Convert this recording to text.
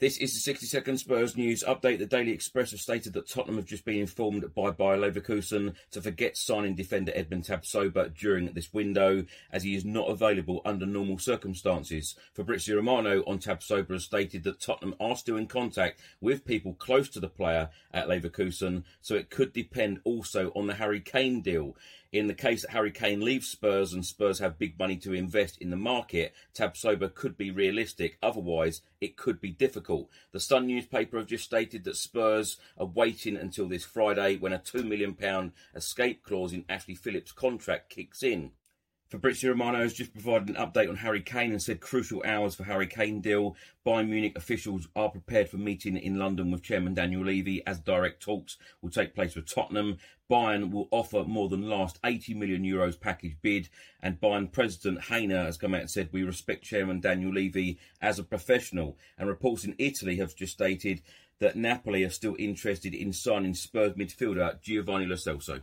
This is the 60 second Spurs news update. The Daily Express have stated that Tottenham have just been informed by Bayer Leverkusen to forget signing defender Edmond Tapsoba during this window, as he is not available under normal circumstances. Fabrizio Romano on Tapsoba has stated that Tottenham are still in contact with people close to the player at Leverkusen, so it could depend also on the Harry Kane deal. In the case that Harry Kane leaves Spurs and Spurs have big money to invest in the market, Tapsoba could be realistic. Otherwise, it could be difficult. The Sun newspaper have just stated that Spurs are waiting until this Friday when a £2 million escape clause in Ashley Phillips' contract kicks in. Fabrizio Romano has just provided an update on Harry Kane and said crucial hours for Harry Kane deal. Bayern Munich officials are prepared for meeting in London with Chairman Daniel Levy as direct talks will take place with Tottenham. Bayern will offer more than last 80 million euros package bid, and Bayern President Hainer has come out and said we respect Chairman Daniel Levy as a professional. And reports in Italy have just stated that Napoli are still interested in signing Spurs midfielder Giovanni Lo Celso.